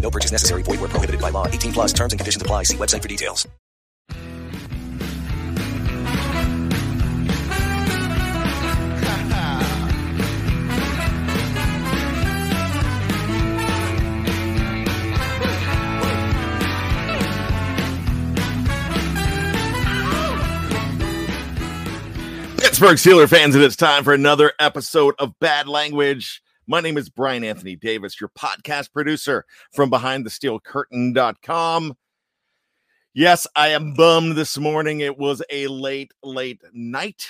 No purchase necessary. Void where prohibited by law. 18 plus terms and conditions apply. See website for details. Pittsburgh Steeler fans, and it's time for another episode of Bad Language. My name is Bryan Anthony Davis, your podcast producer from BehindTheSteelCurtain.com. Yes, I am bummed this morning. It was a late, late night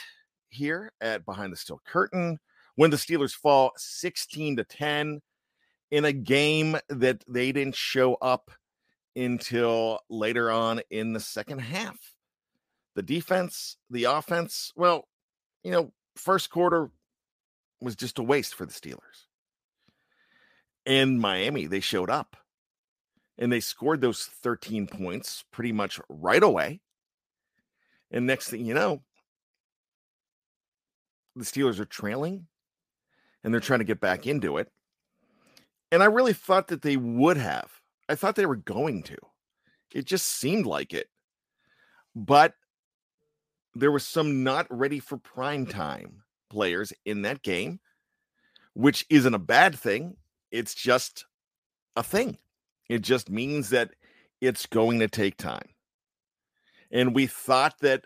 here at Behind the Steel Curtain when the Steelers fall 16 to 10 in a game that they didn't show up until later on in the second half. The defense, the offense, well, you know, first quarter was just a waste for the Steelers. In Miami, they showed up and they scored those 13 points pretty much right away. And next thing you know, the Steelers are trailing and they're trying to get back into it. And I really thought that they would have. I thought they were going to. It just seemed like it. But there was some not ready for prime time players in that game, which isn't a bad thing. It's just a thing. It just means that it's going to take time. And we thought that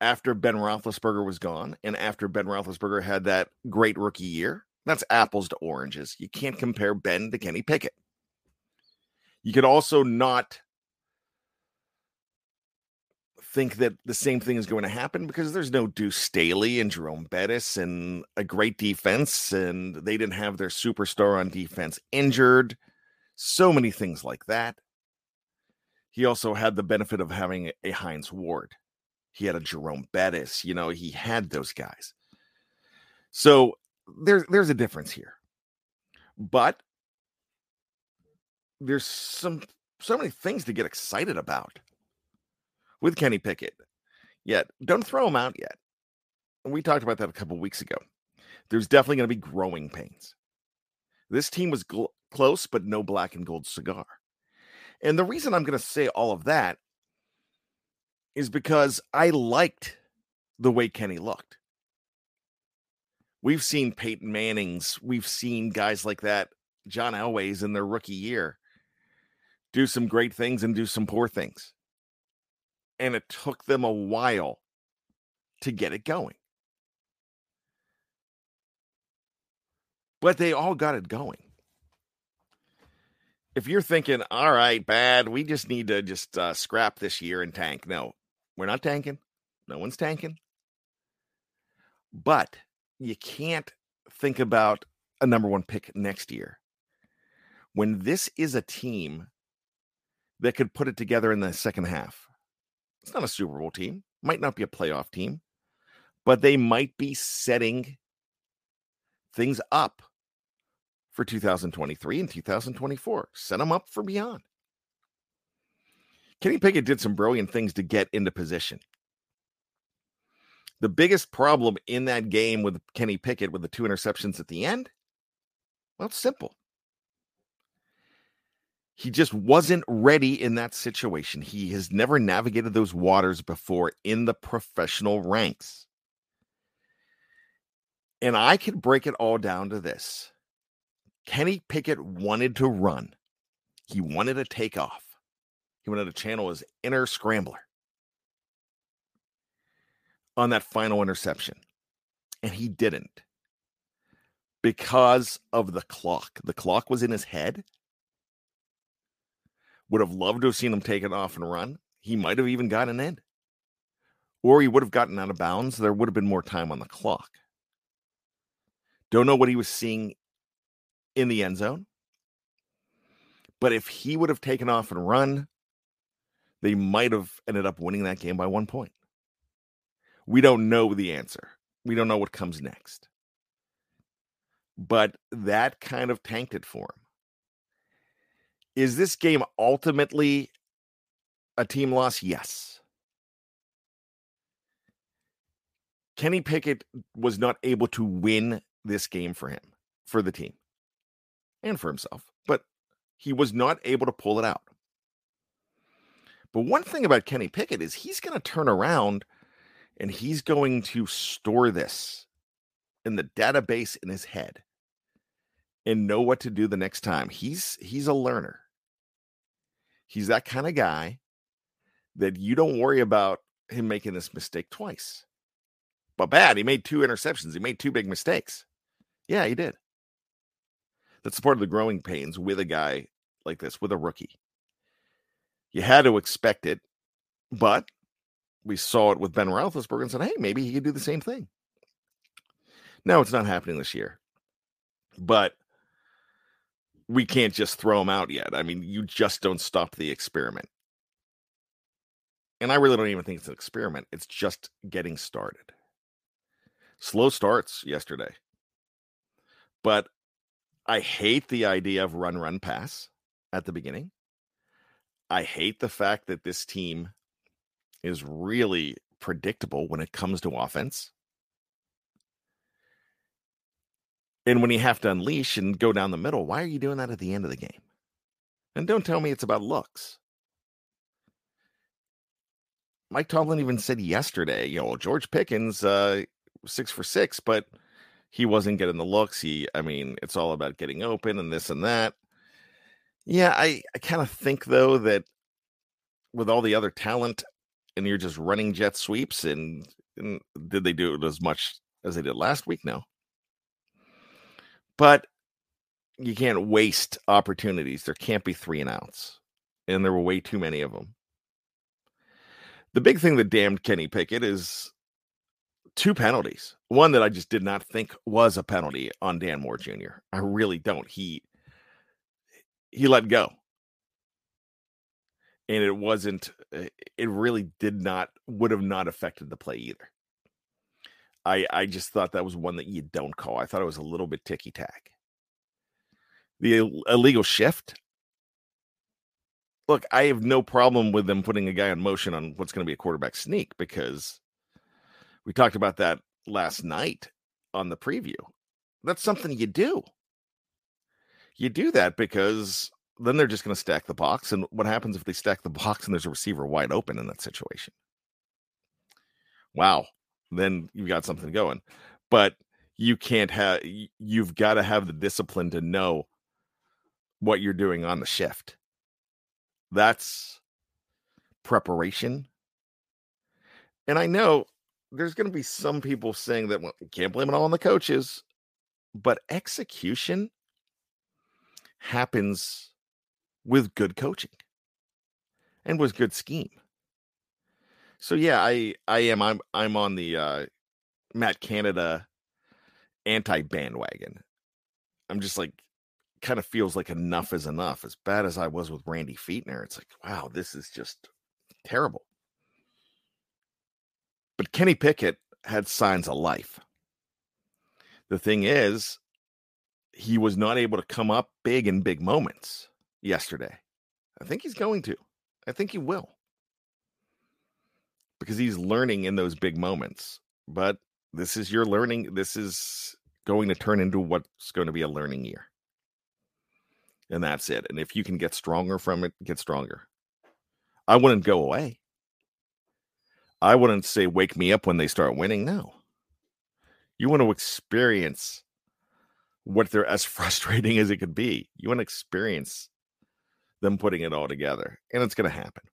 after Ben Roethlisberger was gone and after Ben Roethlisberger had that great rookie year, that's apples to oranges. You can't compare Ben to Kenny Pickett. You could also not think that the same thing is going to happen because there's no Deuce Staley and Jerome Bettis and a great defense, and they didn't have their superstar on defense injured. So many things like that. He also had the benefit of having a Hines Ward. He had a Jerome Bettis. You know, he had those guys. So there's there's a difference here. But there's some so many things to get excited about with Kenny Pickett. Yet, don't throw him out yet. We talked about that a couple weeks ago. There's definitely going to be growing pains. This team was gl- close, but no black and gold cigar. And the reason I'm going to say all of that is because I liked the way Kenny looked. We've seen Peyton Manning's, we've seen guys like that, John Elway's in their rookie year, do some great things and do some poor things and it took them a while to get it going. But they all got it going. if you're thinking, all right, bad, we just need to just uh, scrap this year and tank. No, we're not tanking. No one's tanking. But you can't think about a number one pick next year when this is a team that could put it together in the second half. It's not a Super Bowl team, might not be a playoff team, but they might be setting things up for 2023 and 2024. Set them up for beyond. Kenny Pickett did some brilliant things to get into position. The biggest problem in that game with Kenny Pickett with the two interceptions at the end, well, it's simple. He just wasn't ready in that situation. He has never navigated those waters before in the professional ranks. And I could break it all down to this Kenny Pickett wanted to run, he wanted to take off, he wanted to channel his inner scrambler on that final interception. And he didn't because of the clock. The clock was in his head. Would have loved to have seen him take it off and run. He might have even gotten in, or he would have gotten out of bounds. There would have been more time on the clock. Don't know what he was seeing in the end zone. But if he would have taken off and run, they might have ended up winning that game by one point. We don't know the answer. We don't know what comes next. But that kind of tanked it for him. Is this game ultimately a team loss? Yes. Kenny Pickett was not able to win this game for him, for the team, and for himself, but he was not able to pull it out. But one thing about Kenny Pickett is he's going to turn around and he's going to store this in the database in his head and know what to do the next time. He's he's a learner. He's that kind of guy that you don't worry about him making this mistake twice. But bad, he made two interceptions. He made two big mistakes. Yeah, he did. That's part of the growing pains with a guy like this, with a rookie. You had to expect it, but we saw it with Ben Roethlisberger and said, hey, maybe he could do the same thing. No, it's not happening this year. But we can't just throw him out yet. I mean, you just don't stop the experiment. And I really don't even think it's an experiment. It's just getting started. Slow starts yesterday. But I hate the idea of run, run, pass at the beginning. I hate the fact that this team is really predictable when it comes to offense. And when you have to unleash and go down the middle, why are you doing that at the end of the game? And don't tell me it's about looks. Mike Tomlin even said yesterday, you know, George Pickens, uh, six for six, but he wasn't getting the looks. He, I mean, it's all about getting open and this and that. Yeah, I, I kind of think though that with all the other talent and you're just running jet sweeps and, and did they do it as much as they did last week? No. But you can't waste opportunities. There can't be three and outs. And there were way too many of them. The big thing that damned Kenny Pickett is two penalties. One that I just did not think was a penalty on Dan Moore Jr. I really don't. He he let go and it wasn't eh, it really did not would have not affected the play either i i just thought that was one that you don't call i thought it was a little bit ticky tack the illegal shift look i have no problem with them putting a guy in motion on what's going to be a quarterback sneak because we talked about that last night on the preview that's something you do you do that because then they're just going to stack the box. And what happens if they stack the box and there's a receiver wide open in that situation? Wow. Then you've got something going. But you can't have, you've got to have the discipline to know what you're doing on the shift. That's preparation. And I know there's going to be some people saying that well, can't blame it all on the coaches, but execution happens with good coaching and with good scheme. So yeah, I I am I'm I'm on the uh Matt Canada anti bandwagon. I'm just like kind of feels like enough is enough. As bad as I was with Randy Fichtner, it's like, wow, this is just terrible. But Kenny Pickett had signs of life. The thing is, he was not able to come up big in big moments yesterday. I think he's going to. I think he will. Because he's learning in those big moments. But this is your learning. This is going to turn into what's going to be a learning year. And that's it. And if you can get stronger from it, get stronger. I wouldn't go away. I wouldn't say wake me up when they start winning. No. You want to experience what they're as frustrating as it could be. You want to experience them putting it all together. And it's going to happen.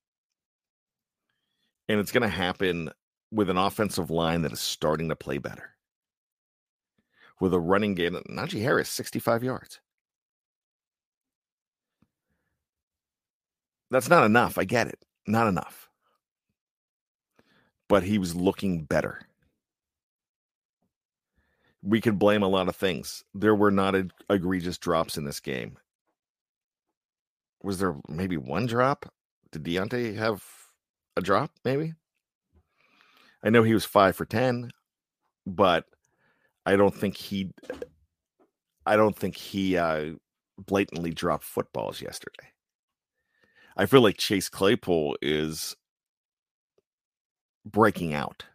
And it's going to happen with an offensive line that is starting to play better. With a running game, Najee Harris, 65 yards. That's not enough. I get it. Not enough. But he was looking better. We could blame a lot of things. There were not egregious drops in this game. Was there maybe one drop? Did Diontae have a drop, maybe? I know he was five for 10, but I don't think he, I don't think he uh, blatantly dropped footballs yesterday. I feel like Chase Claypool is breaking out.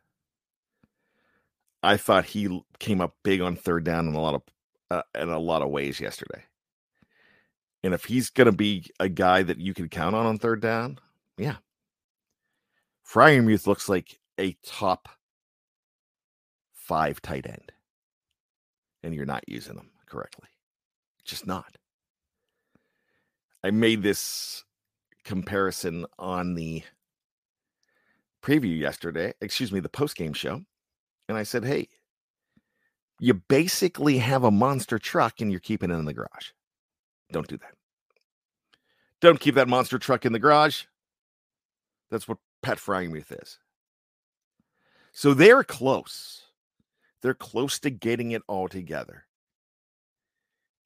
I thought he came up big on third down in a lot of uh, in a lot of ways yesterday. And if he's going to be a guy that you can count on on third down, yeah. Freiermuth looks like a top five tight end, and you're not using them correctly. Just not. I made this comparison on the preview yesterday, excuse me, the post game show. And I said, hey, you basically have a monster truck and you're keeping it in the garage. Don't do that. Don't keep that monster truck in the garage. That's what Pat Freiermuth is. So they're close. They're close to getting it all together.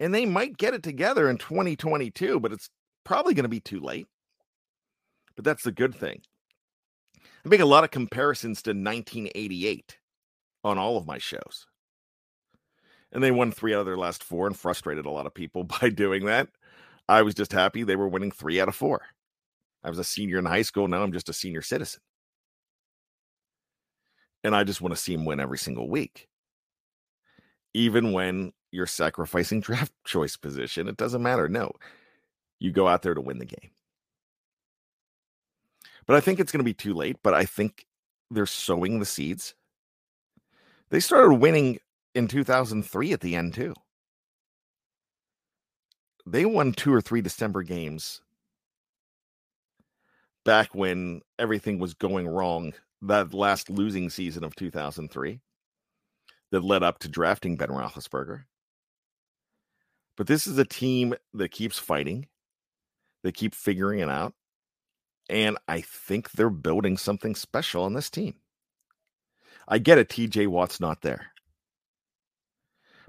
And they might get it together in 2022, but it's probably going to be too late. But that's the good thing. I make a lot of comparisons to 1988 on all of my shows. And they won three out of their last four and frustrated a lot of people by doing that. I was just happy they were winning three out of four. I was a senior in high school. Now I'm just a senior citizen. And I just want to see him win every single week. Even when you're sacrificing draft choice position, it doesn't matter. No, you go out there to win the game. But I think it's going to be too late. But I think they're sowing the seeds. They started winning in 2003 at the end, too. They won two or three December games back when everything was going wrong, that last losing season of 2003 that led up to drafting Ben Roethlisberger. But this is a team that keeps fighting, they keep figuring it out. And I think they're building something special on this team. I get it, TJ Watt's not there.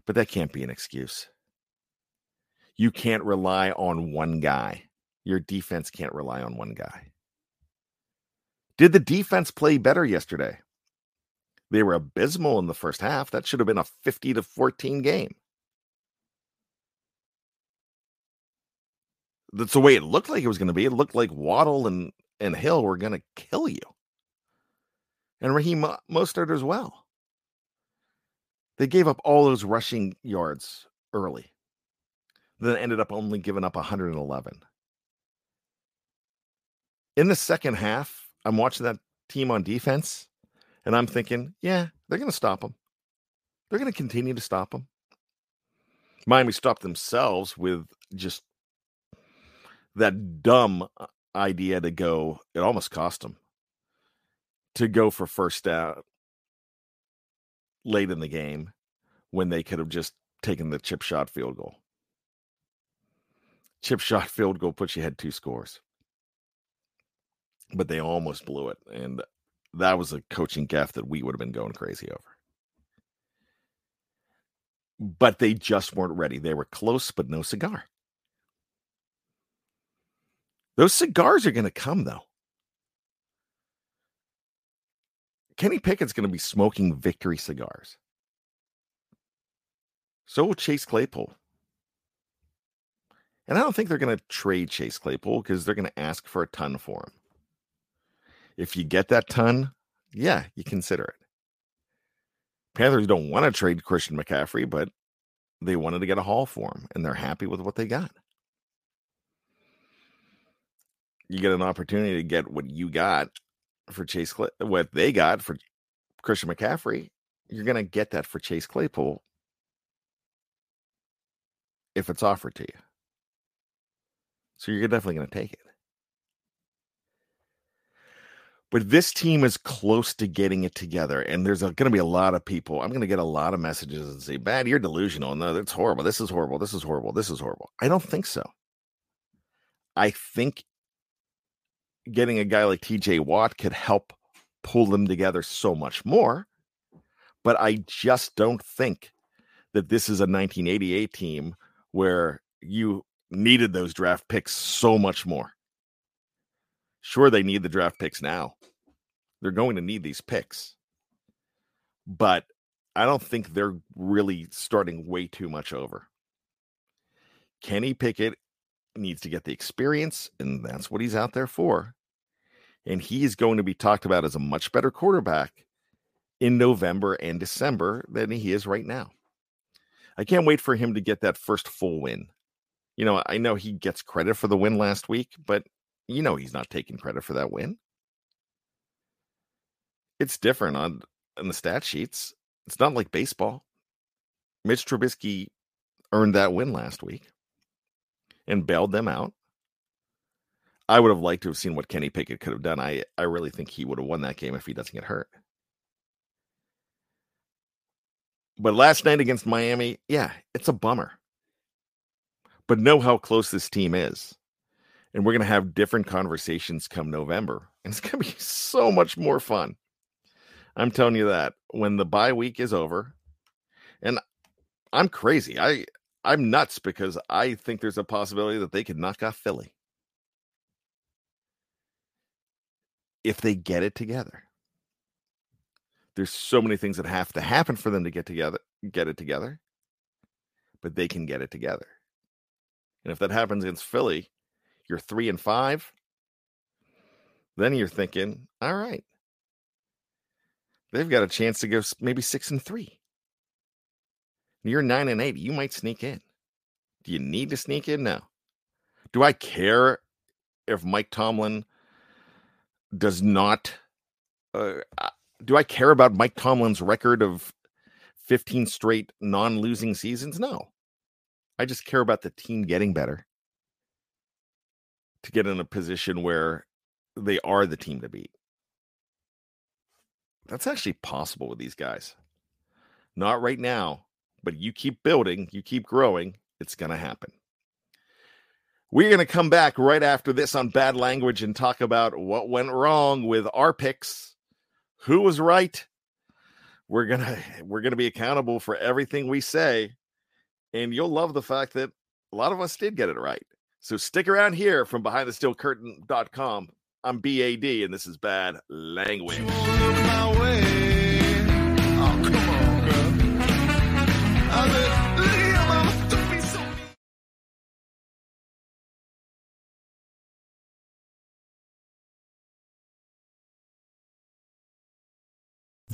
But that can't be an excuse. You can't rely on one guy. Your defense can't rely on one guy. Did the defense play better yesterday? They were abysmal in the first half. That should have been a 50 to 14 game. That's the way it looked like it was going to be. It looked like Waddle and, and Hill were going to kill you. And Raheem Mostert as well. They gave up all those rushing yards early. Then ended up only giving up 111. In the second half, I'm watching that team on defense and I'm thinking, yeah, they're going to stop them. They're going to continue to stop them. Miami stopped themselves with just that dumb uh, idea to go. It almost cost them to go for first down late in the game when they could have just taken the chip shot field goal. chip shot field goal puts you had two scores. But they almost blew it. And that was a coaching gaff that we would have been going crazy over. But they just weren't ready. They were close, but no cigar. Those cigars are going to come, though. Kenny Pickett's going to be smoking victory cigars. So will Chase Claypool. And I don't think they're going to trade Chase Claypool because they're going to ask for a ton for him. If you get that ton, yeah, you consider it. Panthers don't want to trade Christian McCaffrey, but they wanted to get a haul for him, and they're happy with what they got. You get an opportunity to get what you got for Chase, Clay- what they got for Christian McCaffrey. You're going to get that for Chase Claypool if it's offered to you. So you're definitely going to take it. But this team is close to getting it together. And there's going to be a lot of people. I'm going to get a lot of messages and say, Bad, you're delusional. No, that's horrible. This is horrible. This is horrible. This is horrible. I don't think so. I think getting a guy like TJ Watt could help pull them together so much more. But I just don't think that this is a 1988 team where you needed those draft picks so much more. Sure, they need the draft picks now. They're going to need these picks. But I don't think they're really starting way too much over. Kenny Pickett needs to get the experience, and that's what he's out there for. And he is going to be talked about as a much better quarterback in November and December than he is right now. I can't wait for him to get that first full win. You know, I know he gets credit for the win last week, but you know he's not taking credit for that win. It's different on on the stat sheets. It's not like baseball. Mitch Trubisky earned that win last week and bailed them out. I would have liked to have seen what Kenny Pickett could have done. I, I really think he would have won that game if he doesn't get hurt. But last night against Miami, yeah, it's a bummer. But know how close this team is. And we're going to have different conversations come November. And it's going to be so much more fun. I'm telling you that when the bye week is over, and I'm crazy. I I'm nuts because I think there's a possibility that they could knock off Philly if they get it together. There's so many things that have to happen for them to get together, get it together, but they can get it together. And if that happens against Philly, you're three and five. Then you're thinking, all right, they've got a chance to go maybe six and three. You're nine and eight. You might sneak in. Do you need to sneak in now? Do I care if Mike Tomlin does not? Uh, do I care about Mike Tomlin's record of 15 straight non losing seasons? No. I just care about the team getting better to get in a position where they are the team to beat. That's actually possible with these guys. Not right now, but you keep building, you keep growing, it's going to happen. We're going to come back right after this on bad language and talk about what went wrong with our picks, who was right. We're going to we're going to be accountable for everything we say and you'll love the fact that a lot of us did get it right. So stick around here from behind the steel curtain.com. I'm BAD and this is bad language.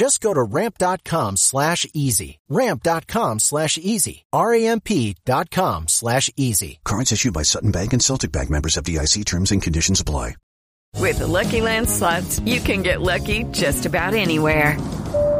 Just go to ramp.com slash easy. Ramp.com slash easy. R-A-M-P dot com slash easy. Cards issued by Sutton Bank and Celtic Bank members of DIC terms and conditions apply. With the Lucky Land slots, you can get lucky just about anywhere.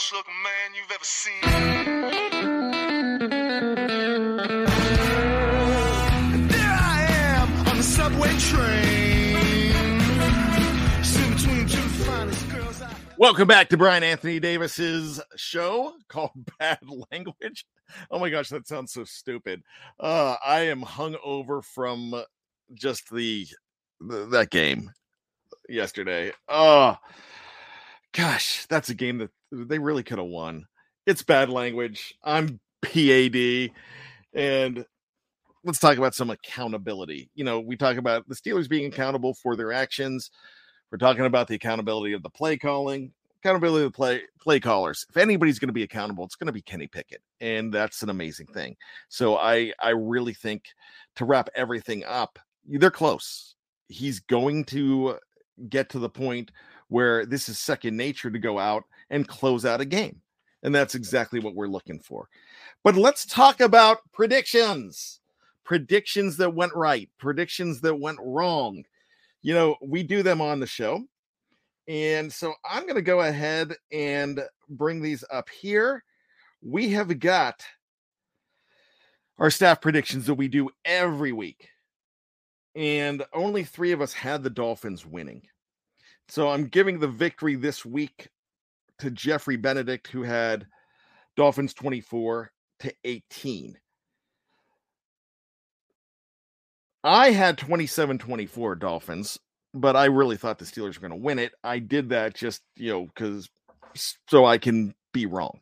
Worst looking man you've ever seen. There I am on the subway train. Between two finest girls. I- Welcome back to Bryan Anthony Davis's show called Bad Language. Oh my gosh, that sounds so stupid. Uh, I am hung over from just the, the that game yesterday. Oh gosh, that's a game that they really could have won. It's bad language. I'm BAD. And let's talk about some accountability. You know, we talk about the Steelers being accountable for their actions. We're talking about the accountability of the play calling, accountability of the play play callers. If anybody's going to be accountable, it's going to be Kenny Pickett, and that's an amazing thing. So I I really think to wrap everything up, they're close. He's going to get to the point where this is second nature to go out and close out a game. And that's exactly what we're looking for. But let's talk about predictions. Predictions that went right, predictions that went wrong. You know, we do them on the show. And so I'm going to go ahead and bring these up here. We have got our staff predictions that we do every week. And only three of us had the Dolphins winning. So I'm giving the victory this week to Jeffrey Benedict, who had Dolphins 24 to 18. I had 27 24 Dolphins, but I really thought the Steelers were going to win it. I did that just, you know, because so I can be wrong.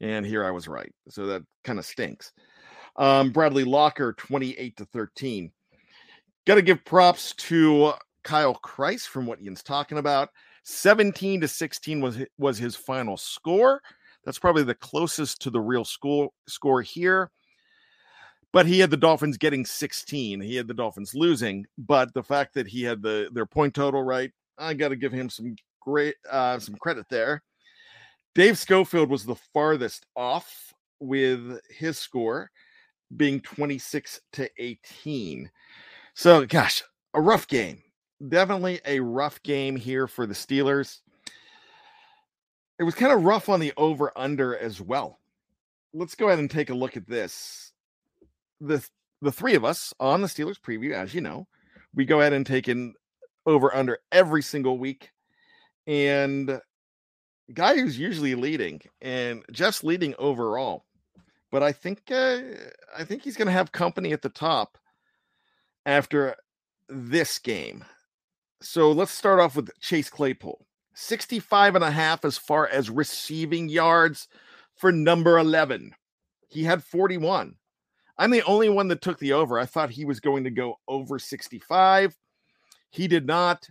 And here I was right. So that kind of stinks. Um, Bradley Locker 28 to 13. Got to give props to Kyle Kreis from what Ian's talking about. 17 to 16 was was his final score. That's probably the closest to the real score score here. But he had the Dolphins getting 16. He had the Dolphins losing, but the fact that he had the their point total right, I got to give him some great uh some credit there. Dave Schofield was the farthest off with his score being 26 to 18. So gosh, a rough game definitely a rough game here for the Steelers. It was kind of rough on the over under as well. Let's go ahead and take a look at this. The the three of us on the Steelers preview, as you know, we go ahead and take in over under every single week. And guy who's usually leading and Jeff's leading overall. But I think uh, I think he's going to have company at the top after this game. So let's start off with Chase Claypool. 65 and a half as far as receiving yards for number 11. He had 41. I'm the only one that took the over. I thought he was going to go over 65. He did not.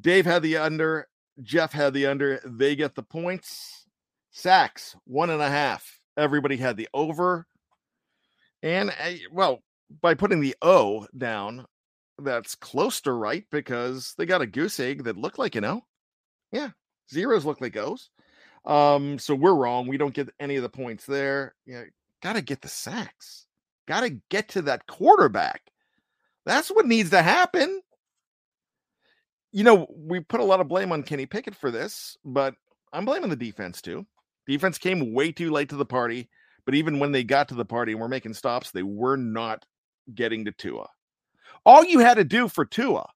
Dave had the under. Jeff had the under. They get the points. Sacks, one and a half. Everybody had the over. And, eh, well, by putting the O down, that's close to right because they got a goose egg that looked like, you know, yeah, zeros look like O's. Um, so we're wrong. We don't get any of the points there. Yeah, got to get the sacks. Got to get to that quarterback. That's what needs to happen. You know, we put a lot of blame on Kenny Pickett for this, but I'm blaming the defense too. Defense came way too late to the party, but even when they got to the party and were making stops, they were not getting to Tua. All you had to do for Tua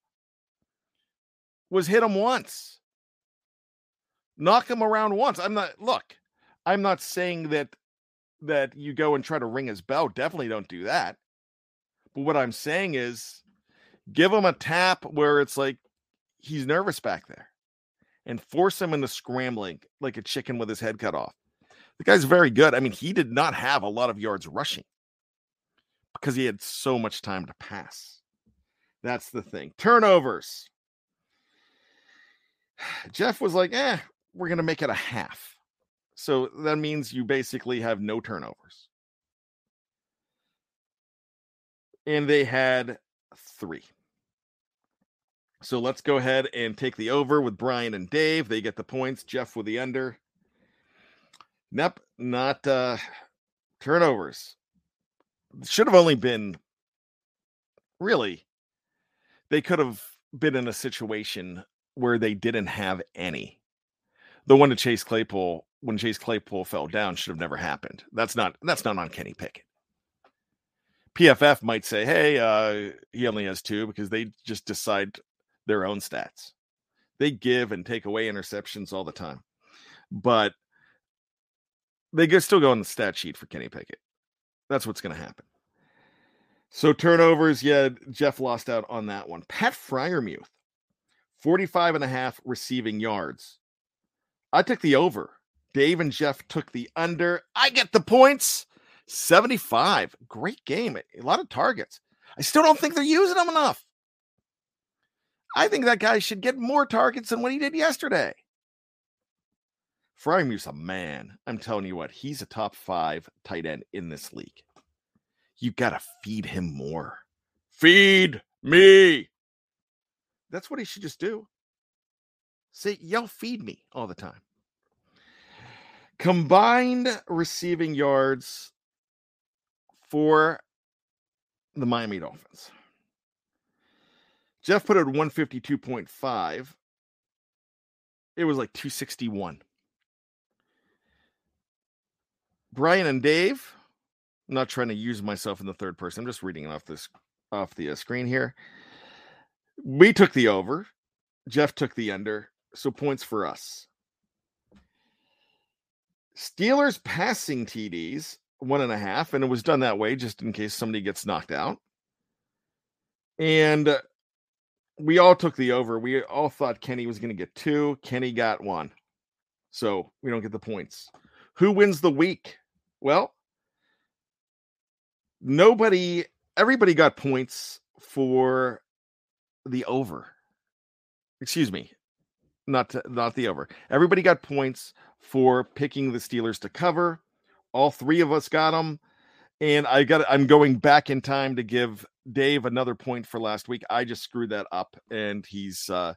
was hit him once. Knock him around once. I'm not look, I'm not saying that that you go and try to ring his bell. Definitely don't do that. But what I'm saying is give him a tap where it's like he's nervous back there and force him into scrambling like a chicken with his head cut off. The guy's very good. I mean, he did not have a lot of yards rushing because he had so much time to pass. That's the thing. Turnovers. Jeff was like, eh, we're going to make it a half. So that means you basically have no turnovers. And they had three. So let's go ahead and take the over with Bryan and Dave. They get the points. Jeff with the under. Nope, not uh turnovers. Should have only been really they could have been in a situation where they didn't have any. The one to Chase Claypool when Chase Claypool fell down should have never happened. That's not that's not on Kenny Pickett. PFF might say, "Hey, uh, he only has two because they just decide their own stats. They give and take away interceptions all the time, but they still go on the stat sheet for Kenny Pickett. That's what's going to happen. So turnovers, yeah, Jeff lost out on that one. Pat Freiermuth, 45 and a half receiving yards. I took the over. Dave and Jeff took the under. I get the points. 75. Great game. A lot of targets. I still don't think they're using them enough. I think that guy should get more targets than what he did yesterday. Freiermuth's a man. I'm telling you what, he's a top five tight end in this league. You got to feed him more. Feed me. That's what he should just do. Say, yell, feed me all the time. Combined receiving yards for the Miami Dolphins. Jeff put it at 152.5. It was like 261. Bryan and Dave, I'm not trying to use myself in the third person. I'm just reading it off this off the uh, screen here. We took the over. Jeff took the under. So points for us. Steelers passing TDs, one and a half, and it was done that way just in case somebody gets knocked out. And we all took the over. We all thought Kenny was going to get two. Kenny got one. So we don't get the points. Who wins the week? Well, nobody, everybody got points for the over. Excuse me, not to, not the over. Everybody got points for picking the Steelers to cover. All three of us got them, and I got. I'm going back in time to give Dave another point for last week. I just screwed that up, and he's uh,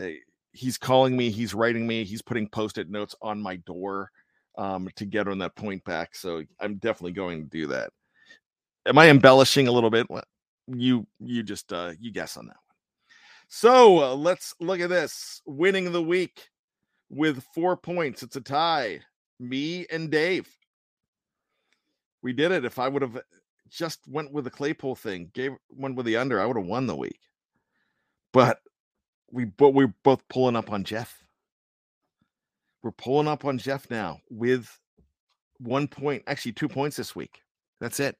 eh, he's calling me. He's writing me. He's putting post-it notes on my door um, to get on that point back. So I'm definitely going to do that. Am I embellishing a little bit? You you just uh, you guess on that one. So uh, let's look at this winning the week with four points. It's a tie. Me and Dave. We did it. If I would have just went with the Claypool thing, gave one with the under, I would have won the week. But we but we're both pulling up on Jeff. We're pulling up on Jeff now with one point, actually two points this week. That's it.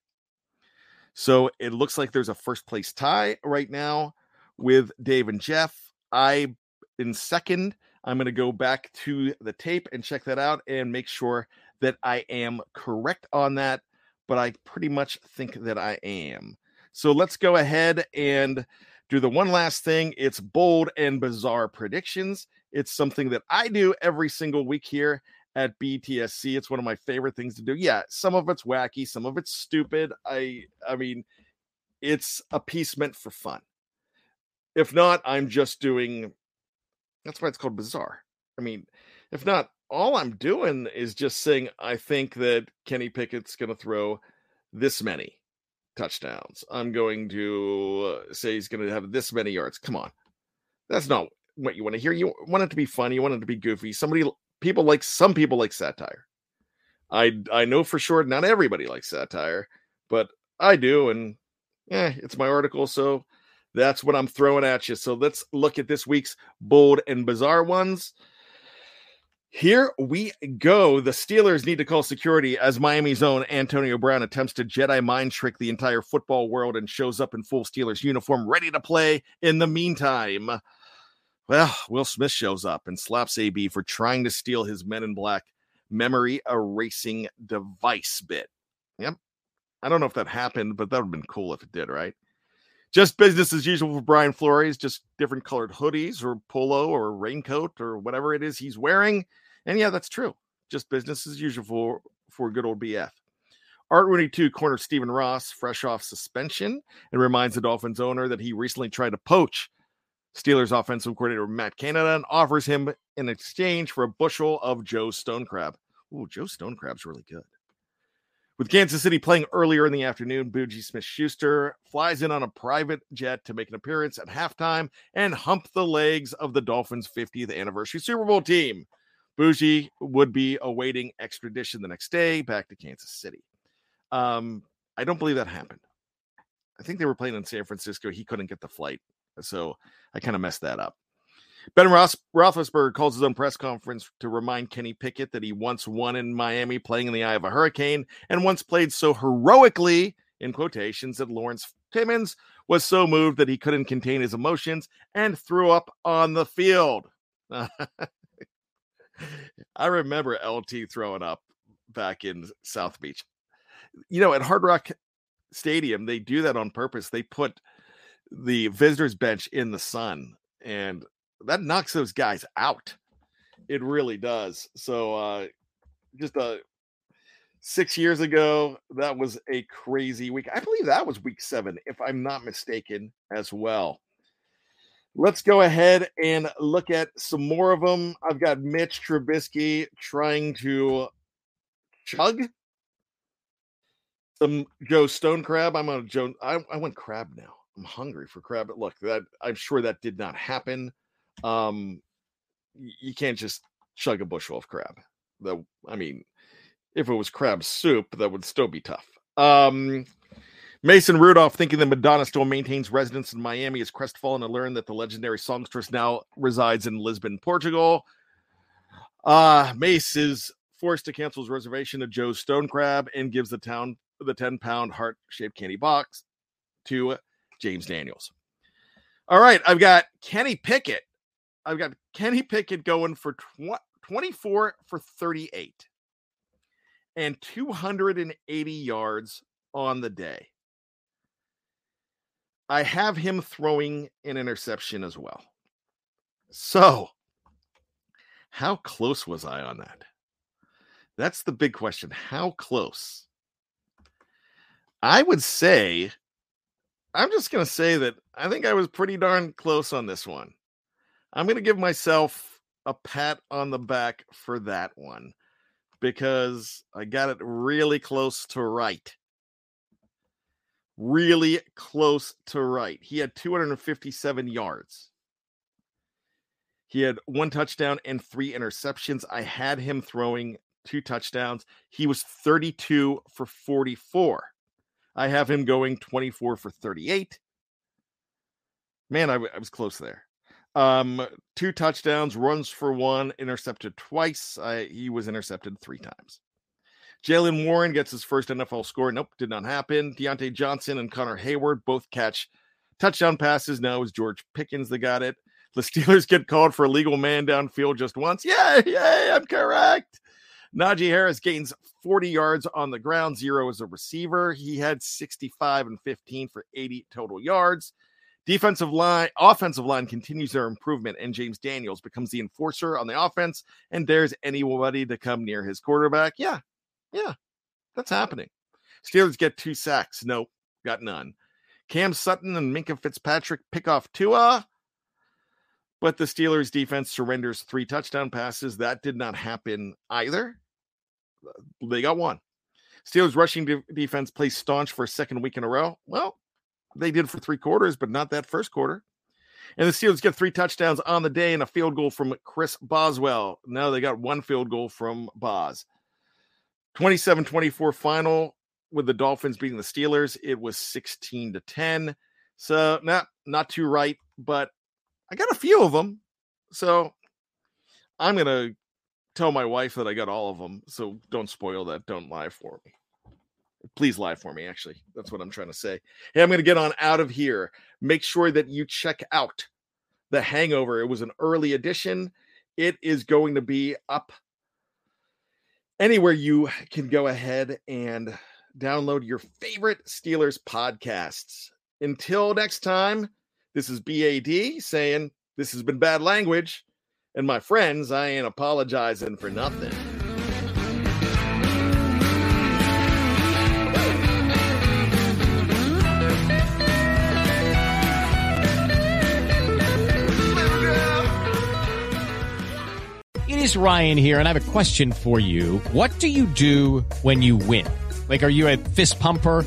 So it looks like there's a first place tie right now with Dave and Jeff. I in second. I'm going to go back to the tape and check that out and make sure that I am correct on that. But I pretty much think that I am. So let's go ahead and do the one last thing. It's bold and bizarre predictions. It's something that I do every single week here at BTSC. It's one of my favorite things to do. Yeah, some of it's wacky, some of it's stupid. I I mean, it's a piece meant for fun. If not, I'm just doing that's why it's called bizarre. I mean, if not, all I'm doing is just saying I think that Kenny Pickett's going to throw this many touchdowns. I'm going to uh, say he's going to have this many yards. Come on. That's not what you want to hear. You want it to be funny, you want it to be goofy. Somebody people like some people like satire. I I know for sure not everybody likes satire, but I do and yeah, it's my article so That's what I'm throwing at you. So let's look at this week's bold and bizarre ones. Here we go. The Steelers need to call security as Miami's own Antonio Brown attempts to Jedi mind trick the entire football world and shows up in full Steelers uniform, ready to play. In the meantime, well, Will Smith shows up and slaps AB for trying to steal his Men in Black memory erasing device bit. Yep. I don't know if that happened, but that would have been cool if it did, right? Just business as usual for Brian Flores, just different colored hoodies or polo or raincoat or whatever it is he's wearing. And yeah, that's true. Just business as usual for, for good old BF. Art Rooney 2 corner Stephen Ross, fresh off suspension, and reminds the Dolphins owner that he recently tried to poach Steelers offensive coordinator Matt Canada and offers him in exchange for a bushel of Joe Stonecrab. Ooh, Joe Stonecrab's really good. With Kansas City playing earlier in the afternoon, JuJu Smith Schuster flies in on a private jet to make an appearance at halftime and hump the legs of the Dolphins' 50th anniversary Super Bowl team. JuJu would be awaiting extradition the next day back to Kansas City. Um, I don't believe that happened. I think they were playing in San Francisco. He couldn't get the flight. So I kind of messed that up. Ben Ross, Roethlisberger calls his own press conference to remind Kenny Pickett that he once won in Miami playing in the eye of a hurricane and once played so heroically, in quotations, that Lawrence Timmons was so moved that he couldn't contain his emotions and threw up on the field. I remember LT throwing up back in South Beach. You know, at Hard Rock Stadium, they do that on purpose. They put the visitors bench in the sun and that knocks those guys out. It really does. So uh just uh 6 years ago that was a crazy week. I believe that was week 7 if I'm not mistaken as well. Let's go ahead and look at some more of them. I've got Mitch Trubisky trying to chug some Joe Stone Crab. I'm on Joe. I, I went crab now. I'm hungry for crab. But look, that I'm sure that did not happen. Um, you can't just chug a bushel of crab. The I mean, if it was crab soup, that would still be tough. Um, Mason Rudolph, thinking that Madonna still maintains residence in Miami, is crestfallen to learn that the legendary songstress now resides in Lisbon, Portugal. Uh, Mace is forced to cancel his reservation to Joe's Stone Crab and gives the town the 10 pound heart shaped candy box to James Daniels. All right, I've got Kenny Pickett. I've got Kenny Pickett going for tw- 24 for 38 and 280 yards on the day. I have him throwing an interception as well. So, how close was I on that? That's the big question. How close? I would say, I'm just going to say that I think I was pretty darn close on this one. I'm going to give myself a pat on the back for that one because I got it really close to right. Really close to right. He had 257 yards. He had one touchdown and three interceptions. I had him throwing two touchdowns. He was 32 for 44. I have him going 24 for 38. Man, I, I was close there. Um, two touchdowns, runs for one, intercepted twice. I, he was intercepted three times. Jaylen Warren gets his first NFL score. Nope, did not happen. Diontae Johnson and Connor Heyward both catch touchdown passes. Now is George Pickens that got it. The Steelers get called for a legal man downfield just once. Yay, yay, I'm correct. Najee Harris gains 40 yards on the ground, zero as a receiver. He had 65 and 15 for 80 total yards. Defensive line, offensive line continues their improvement, and James Daniels becomes the enforcer on the offense and dares anybody to come near his quarterback. Yeah, yeah, that's happening. Steelers get two sacks. Nope, got none. Cam Sutton and Minkah Fitzpatrick pick off Tua, but the Steelers defense surrenders three touchdown passes. That did not happen either. They got one. Steelers rushing de- defense plays staunch for a second week in a row. Well, they did for three quarters, but not that first quarter. And the Steelers get three touchdowns on the day and a field goal from Chris Boswell. Now they got one field goal from Boz. 27 24 final with the Dolphins beating the Steelers. It was 16 to 10. So, now, not too right, but I got a few of them. So I'm going to tell my wife that I got all of them. So don't spoil that. Don't lie for me. Please lie for me, actually. That's what I'm trying to say. Hey, I'm going to get on out of here. Make sure that you check out The Hangover. It was an early edition. It is going to be up anywhere you can go ahead and download your favorite Steelers podcasts. Until next time, this is BAD saying this has been bad language. And my friends, I ain't apologizing for nothing. It is Ryan here, and I have a question for you. What do you do when you win? Like, are you a fist pumper?